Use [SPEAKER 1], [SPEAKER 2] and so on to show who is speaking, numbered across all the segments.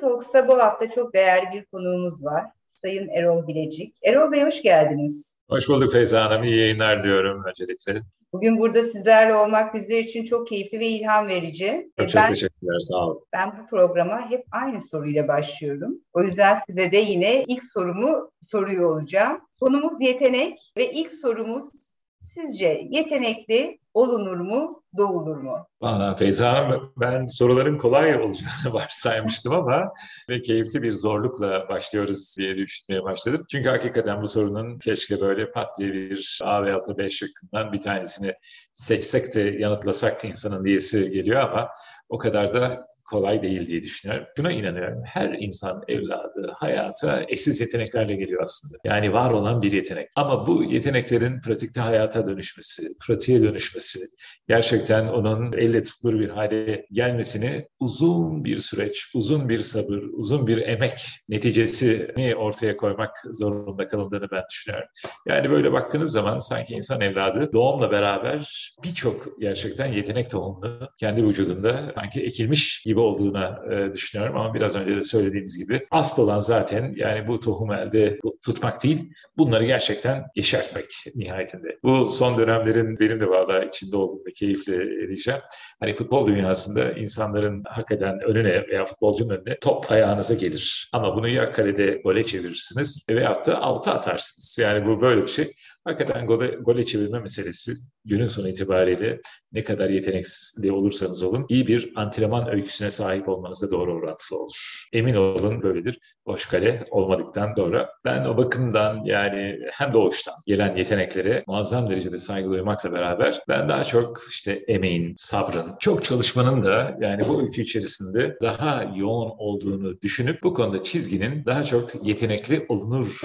[SPEAKER 1] Talks'ta bu hafta çok değerli bir konuğumuz var. Sayın Erol Bilecik. Erol Bey hoş geldiniz.
[SPEAKER 2] Hoş bulduk Feyza Hanım. İyi yayınlar diyorum öncelikle.
[SPEAKER 1] Bugün burada sizlerle olmak bizler için çok keyifli ve ilham verici.
[SPEAKER 2] Çok, çok ben, teşekkürler, sağ olun.
[SPEAKER 1] Ben bu programa hep aynı soruyla başlıyorum. O yüzden size de yine ilk sorumu soruyor olacağım. Konumuz yetenek ve ilk sorumuz sizce yetenekli olunur mu, doğulur mu?
[SPEAKER 2] Valla Feyza Hanım ben soruların kolay olacağını varsaymıştım ama ve keyifli bir zorlukla başlıyoruz diye düşünmeye başladım. Çünkü hakikaten bu sorunun keşke böyle pat diye bir A veya da B şıkkından bir tanesini seçsek de yanıtlasak insanın diyesi geliyor ama o kadar da kolay değil diye düşünüyorum. Şuna inanıyorum. Her insan evladı hayata eşsiz yeteneklerle geliyor aslında. Yani var olan bir yetenek. Ama bu yeteneklerin pratikte hayata dönüşmesi, pratiğe dönüşmesi, gerçekten onun elle tutulur bir hale gelmesini uzun bir süreç, uzun bir sabır, uzun bir emek neticesini ortaya koymak zorunda kalındığını ben düşünüyorum. Yani böyle baktığınız zaman sanki insan evladı doğumla beraber birçok gerçekten yetenek tohumunu kendi vücudunda sanki ekilmiş gibi olduğuna e, düşünüyorum ama biraz önce de söylediğimiz gibi asıl olan zaten yani bu tohumu elde tutmak değil, bunları gerçekten yeşertmek nihayetinde. Bu son dönemlerin benim de valla içinde olduğum ve keyifle edeceğim. Hani futbol dünyasında insanların hakikaten önüne veya futbolcunun önüne top ayağınıza gelir. Ama bunu ya kalede gole çevirirsiniz veyahut da altı atarsınız. Yani bu böyle bir şey. Hakikaten gole, gole çevirme meselesi günün sonu itibariyle ne kadar yeteneksiz olursanız olun iyi bir antrenman öyküsüne sahip olmanıza doğru orantılı olur. Emin olun böyledir. Boş kale olmadıktan sonra ben o bakımdan yani hem doğuştan gelen yeteneklere muazzam derecede saygı duymakla beraber ben daha çok işte emeğin, sabrın, çok çalışmanın da yani bu öykü içerisinde daha yoğun olduğunu düşünüp bu konuda çizginin daha çok yetenekli olunur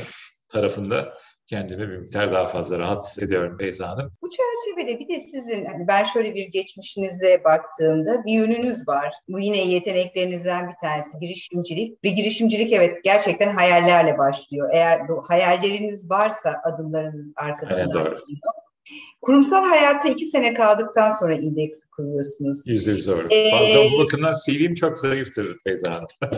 [SPEAKER 2] tarafında kendimi bir miktar daha fazla rahat hissediyorum Beyza Hanım.
[SPEAKER 1] Bu çerçevede bir de sizin hani ben şöyle bir geçmişinize baktığımda bir yönünüz var. Bu yine yeteneklerinizden bir tanesi girişimcilik. Ve girişimcilik evet gerçekten hayallerle başlıyor. Eğer hayalleriniz varsa adımlarınız arkasında. Evet, doğru. Kurumsal hayatta iki sene kaldıktan sonra indeksi kuruyorsunuz.
[SPEAKER 2] Yüzde yüz doğru. Ee, Fazla bu bakımdan CV'm çok zayıftır Feyza Hanım.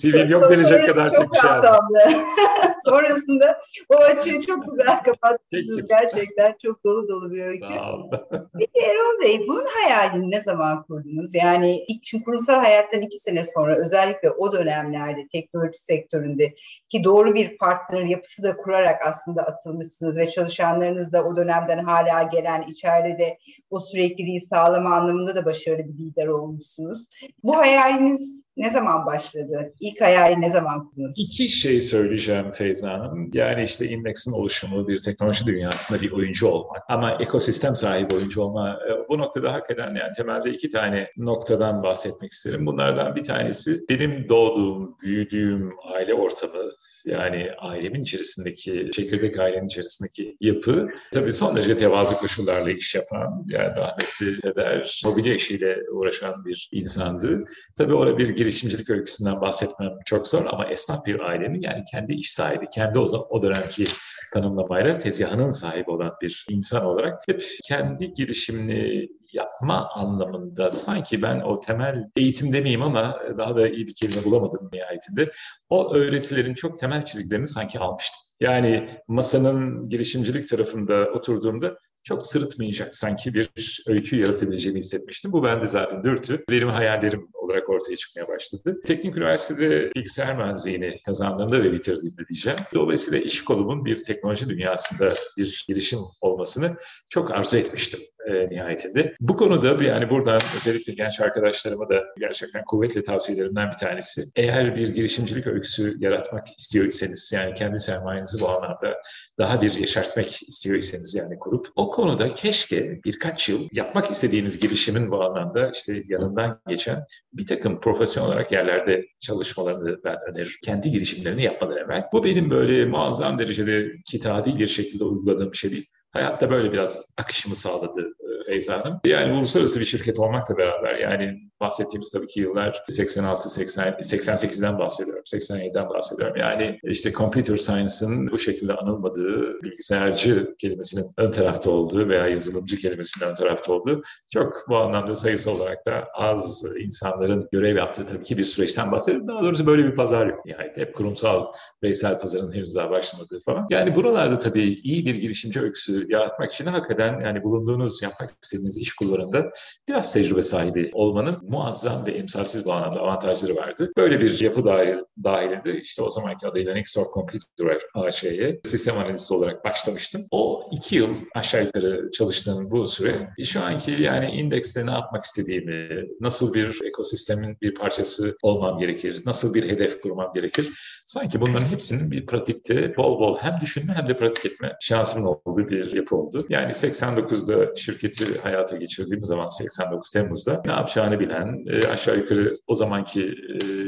[SPEAKER 2] CV'm yok denecek kadar tek şey
[SPEAKER 1] Sonrasında o açığı çok güzel kapattınız. Gerçekten çok dolu dolu bir öykü. Peki Erol Bey bunun hayalini ne zaman kurdunuz? Yani ilk kurumsal hayattan iki sene sonra özellikle o dönemlerde teknoloji sektöründe ki doğru bir partner yapısı da kurarak aslında atılmışsınız ve çalışanlarınız da o dönemden hala gelen içeride de o sürekliliği sağlama anlamında da başarılı bir lider olmuşsunuz. Bu hayaliniz ne zaman başladı? İlk hayali ne zaman kurdunuz?
[SPEAKER 2] İki şey söyleyeceğim Feyza Hanım. Yani işte Index'in oluşumu bir teknoloji dünyasında bir oyuncu olmak ama ekosistem sahibi oyuncu olma. E, bu noktada hakikaten yani temelde iki tane noktadan bahsetmek isterim. Bunlardan bir tanesi benim doğduğum, büyüdüğüm aile ortamı yani ailemin içerisindeki, çekirdek ailenin içerisindeki yapı tabii son derece tevazu koşullarla iş yapan yani rahmetli peder mobilya işiyle uğraşan bir insandı. Tabii orada bir girişimcilik öyküsünden bahsetmem çok zor ama esnaf bir ailenin yani kendi iş sahibi, kendi o, zaman, o dönemki tanımlamayla tezgahının sahibi olan bir insan olarak hep kendi girişimini yapma anlamında sanki ben o temel eğitim demeyeyim ama daha da iyi bir kelime bulamadım nihayetinde. O öğretilerin çok temel çizgilerini sanki almıştım. Yani masanın girişimcilik tarafında oturduğumda çok sırıtmayacak sanki bir öykü yaratabileceğimi hissetmiştim. Bu bende zaten dürtü. Benim hayallerim olarak ortaya çıkmaya başladı. Teknik Üniversitede bilgisayar mühendisliğini kazandığımda ve bitirdiğimde diyeceğim. Dolayısıyla iş kolumun bir teknoloji dünyasında bir girişim olmasını çok arzu etmiştim e, nihayetinde. Bu konuda yani buradan özellikle genç arkadaşlarıma da gerçekten kuvvetli tavsiyelerimden bir tanesi. Eğer bir girişimcilik öyküsü yaratmak istiyorsanız yani kendi sermayenizi bu anlamda daha bir yeşertmek istiyorsanız yani kurup o konuda keşke birkaç yıl yapmak istediğiniz girişimin bu anlamda işte yanından geçen bir takım profesyonel olarak yerlerde çalışmalarını ben öneririm. Kendi girişimlerini yapmadan evvel. Bu benim böyle muazzam derecede kitadi bir şekilde uyguladığım bir şey değil. Hayatta böyle biraz akışımı sağladı Feyza Hanım. Yani uluslararası bir şirket olmakla beraber yani bahsettiğimiz tabii ki yıllar 86, 80, 88'den bahsediyorum, 87'den bahsediyorum. Yani işte computer science'ın bu şekilde anılmadığı, bilgisayarcı kelimesinin ön tarafta olduğu veya yazılımcı kelimesinin ön tarafta olduğu çok bu anlamda sayısı olarak da az insanların görev yaptığı tabii ki bir süreçten bahsediyorum. Daha doğrusu böyle bir pazar yok. Yani hep kurumsal, bireysel pazarın henüz daha başlamadığı falan. Yani buralarda tabii iyi bir girişimci öyküsü yaratmak için hakikaten yani bulunduğunuz, yapmak istediğiniz iş kullarında biraz tecrübe sahibi olmanın muazzam ve emsalsiz bir anlamda avantajları vardı. Böyle bir yapı dahil, dahilinde işte o zamanki adıyla Nextdoor Computer AŞ'ye sistem analisti olarak başlamıştım. O iki yıl aşağı yukarı çalıştığım bu süre şu anki yani indekste ne yapmak istediğimi, nasıl bir ekosistemin bir parçası olmam gerekir, nasıl bir hedef kurmam gerekir. Sanki bunların hepsinin bir pratikte bol bol hem düşünme hem de pratik etme şansımın olduğu bir yapı oldu. Yani 89'da şirketi hayata geçirdiğim zaman 89 Temmuz'da ne yapacağını bilen e, aşağı yukarı o zamanki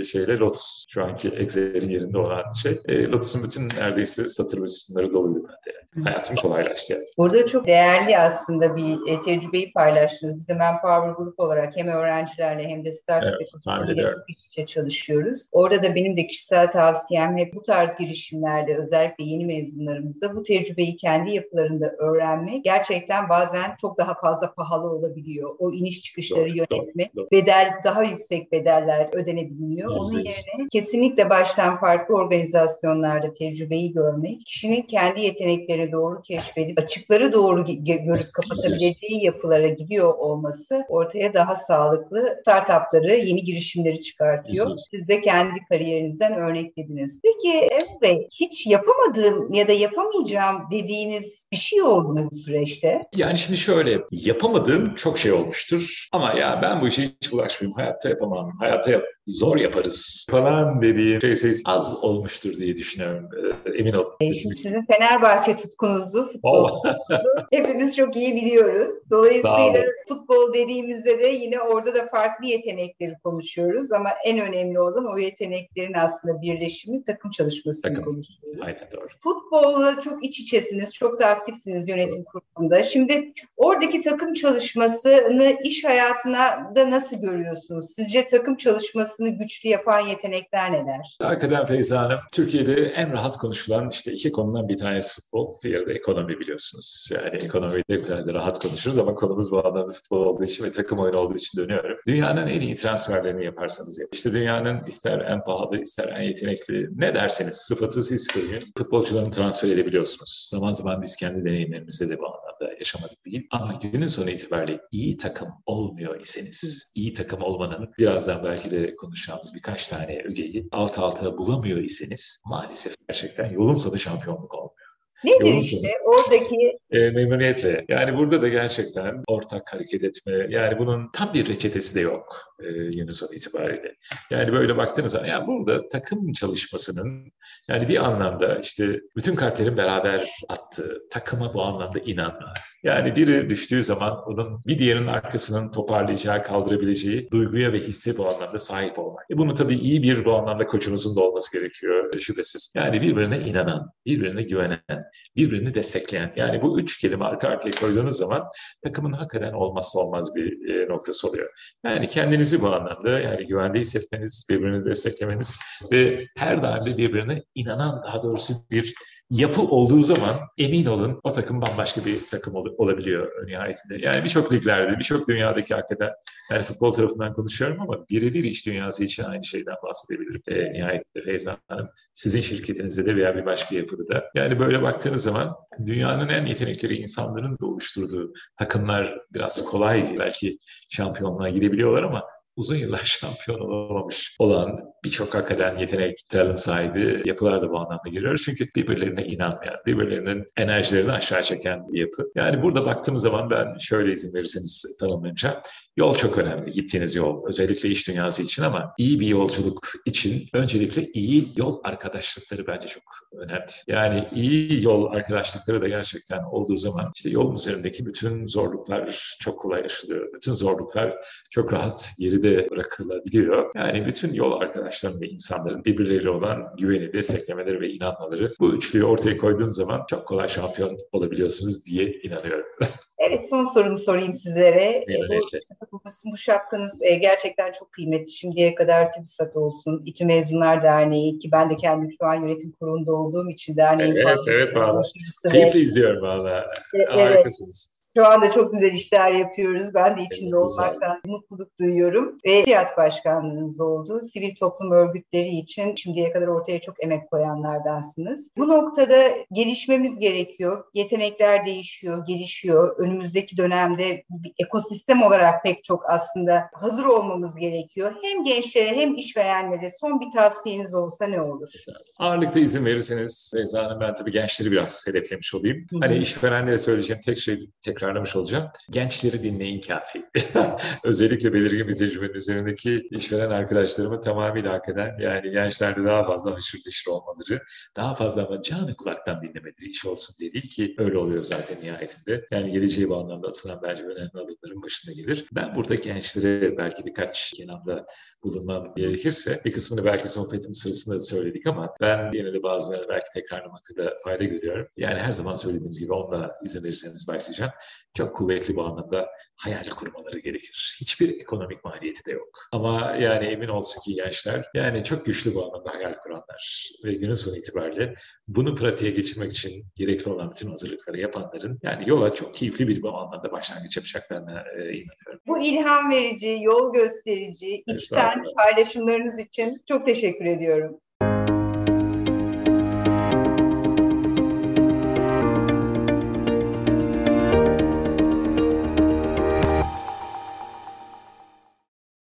[SPEAKER 2] e, şeyle Lotus şu anki Excel'in yerinde olan şey e, Lotus'un bütün neredeyse satır ve sütunları doluydu bende. Yani. Hayatım kolaylaştı.
[SPEAKER 1] Burada çok değerli aslında bir e, tecrübeyi paylaştınız. Biz de Manpower Group olarak hem öğrencilerle hem de startup
[SPEAKER 2] evet,
[SPEAKER 1] iç içe çalışıyoruz. Orada da benim de kişisel tavsiyem hep bu tarz girişimlerde özellikle yeni mezunlarımızda bu tecrübeyi kendi yapılarında öğrenmek gerçekten bazen çok daha fazla pahalı olabiliyor. O iniş çıkışları doğru, yönetmek, doğru, doğru. bedel daha yüksek bedeller ödenebiliyor. Onun yerine kesinlikle baştan farklı organizasyonlarda tecrübeyi görmek, kişinin kendi yetenekleri doğru keşfedip açıkları doğru görüp kapatabileceği yapılara gidiyor olması ortaya daha sağlıklı startupları, yeni girişimleri çıkartıyor. Siz de kendi kariyerinizden örneklediniz. Peki Emre Bey hiç yapamadığım ya da yapamayacağım dediğiniz bir şey oldu mu bu süreçte?
[SPEAKER 2] Yani şimdi şöyle yapamadığım çok şey olmuştur ama ya ben bu işe hiç ulaşmayayım, hayatta yapamam, hayatta yap zor yaparız falan dediğim şey sayısı az olmuştur diye düşünüyorum. Emin olun.
[SPEAKER 1] Şimdi sizin Fenerbahçe tutkunuzu, futbol hepimiz çok iyi biliyoruz. Dolayısıyla futbol dediğimizde de yine orada da farklı yetenekleri konuşuyoruz ama en önemli olan o yeteneklerin aslında birleşimi takım çalışmasını takım. konuşuyoruz.
[SPEAKER 2] Aynen doğru.
[SPEAKER 1] Futbolla çok iç içesiniz, çok da aktifsiniz yönetim kurulunda. Şimdi oradaki takım çalışmasını iş hayatına da nasıl görüyorsunuz? Sizce takım çalışması konuşmasını güçlü yapan yetenekler neler?
[SPEAKER 2] Hakikaten Feyza Hanım, Türkiye'de en rahat konuşulan işte iki konudan bir tanesi futbol, diğeri de ekonomi biliyorsunuz. Yani ekonomide de rahat konuşuruz ama konumuz bu anlamda futbol olduğu için ve takım oyunu olduğu için dönüyorum. Dünyanın en iyi transferlerini yaparsanız yapın. İşte dünyanın ister en pahalı ister en yetenekli ne derseniz sıfatı siz koyun. Futbolcularını transfer edebiliyorsunuz. Zaman zaman biz kendi deneyimlerimizde de bu anlamda yaşamadık değil. Ama günün sonu itibariyle iyi takım olmuyor iseniz, iyi takım olmanın birazdan belki de konuşacağımız birkaç tane ögeyi alt alta bulamıyor iseniz maalesef gerçekten yolun sonu şampiyonluk olmuyor.
[SPEAKER 1] Nedir Yolun işte oradaki?
[SPEAKER 2] E, memnuniyetle. Yani burada da gerçekten ortak hareket etme, yani bunun tam bir reçetesi de yok e, günün sonu itibariyle. Yani böyle baktığınız zaman, yani burada takım çalışmasının yani bir anlamda işte bütün kalplerin beraber attığı, takıma bu anlamda inanma, yani biri düştüğü zaman onun bir diğerinin arkasının toparlayacağı, kaldırabileceği duyguya ve hisse bu anlamda sahip olmak. E bunu tabii iyi bir bu anlamda koçunuzun da olması gerekiyor şüphesiz. Yani birbirine inanan, birbirine güvenen, birbirini destekleyen. Yani bu üç kelime arka arkaya koyduğunuz zaman takımın hakikaten olmazsa olmaz bir e, noktası oluyor. Yani kendinizi bu anlamda yani güvende hissetmeniz, birbirini desteklemeniz ve her daim birbirine inanan daha doğrusu bir yapı olduğu zaman emin olun o takım bambaşka bir takım ol, olabiliyor nihayetinde. Yani birçok liglerde, birçok dünyadaki hakikaten yani futbol tarafından konuşuyorum ama birebir iş dünyası için aynı şeyden bahsedebilirim. E, nihayetinde Feyza Hanım sizin şirketinizde de veya bir başka yapıda da. Yani böyle baktığınız zaman dünyanın en yetenekleri insanların da oluşturduğu takımlar biraz kolay belki şampiyonluğa gidebiliyorlar ama uzun yıllar şampiyon olamamış olan birçok hakikaten yetenek, talent sahibi yapılar da bu anlamda giriyor. Çünkü birbirlerine inanmayan, birbirlerinin enerjilerini aşağı çeken bir yapı. Yani burada baktığımız zaman ben şöyle izin verirseniz tanımlayacağım. Yol çok önemli, gittiğiniz yol. Özellikle iş dünyası için ama iyi bir yolculuk için öncelikle iyi yol arkadaşlıkları bence çok önemli. Yani iyi yol arkadaşlıkları da gerçekten olduğu zaman işte yolun üzerindeki bütün zorluklar çok kolay aşılıyor. Bütün zorluklar çok rahat geri geride bırakılabiliyor. Yani bütün yol arkadaşların ve insanların birbirleriyle olan güveni, desteklemeleri ve inanmaları bu üçlüyü ortaya koyduğun zaman çok kolay şampiyon olabiliyorsunuz diye inanıyorum.
[SPEAKER 1] Evet son sorumu sorayım sizlere. E, bu, bu şapkanız e, gerçekten çok kıymetli. Şimdiye kadar TÜBİSAT olsun, İTÜ Mezunlar Derneği ki ben de kendim şu an yönetim kurulunda olduğum için derneğin
[SPEAKER 2] Evet, evet valla. Keyifli izliyorum valla. Evet. Harikasınız.
[SPEAKER 1] Şu anda çok güzel işler yapıyoruz. Ben de içinde evet, olmaktan güzel. mutluluk duyuyorum. Ve TİAD başkanlığınız oldu. Sivil toplum örgütleri için şimdiye kadar ortaya çok emek koyanlardansınız. Bu noktada gelişmemiz gerekiyor. Yetenekler değişiyor, gelişiyor. Önümüzdeki dönemde bir ekosistem olarak pek çok aslında hazır olmamız gerekiyor. Hem gençlere hem işverenlere son bir tavsiyeniz olsa ne olur?
[SPEAKER 2] Ağırlıkta izin verirseniz Reza Hanım ben tabii gençleri biraz hedeflemiş olayım. Hı-hı. Hani işverenlere söyleyeceğim tek şey tekrar tekrarlamış olacağım. Gençleri dinleyin kafi. Özellikle belirgin bir tecrübenin üzerindeki işveren arkadaşlarımı tamamıyla hak eden yani gençlerde daha fazla haşır neşir olmaları, daha fazla ama canı kulaktan dinlemeleri iş olsun diye değil ki öyle oluyor zaten nihayetinde. Yani geleceği bu anlamda atılan bence önemli adımların başında gelir. Ben burada gençlere belki birkaç kenamda bulunmam gerekirse bir kısmını belki sohbetim sırasında da söyledik ama ben yine de bazılarını belki tekrarlamakta da fayda görüyorum. Yani her zaman söylediğimiz gibi onunla izin verirseniz başlayacağım. Çok kuvvetli bu anlamda hayal kurmaları gerekir. Hiçbir ekonomik maliyeti de yok. Ama yani emin olsun ki gençler yani çok güçlü bu anlamda hayal kuranlar ve günün sonu itibariyle bunu pratiğe geçirmek için gerekli olan bütün hazırlıkları yapanların yani yola çok keyifli bir bu anlamda başlangıç yapacaklarına e, inanıyorum.
[SPEAKER 1] Bu ilham verici, yol gösterici, içten paylaşımlarınız için çok teşekkür ediyorum.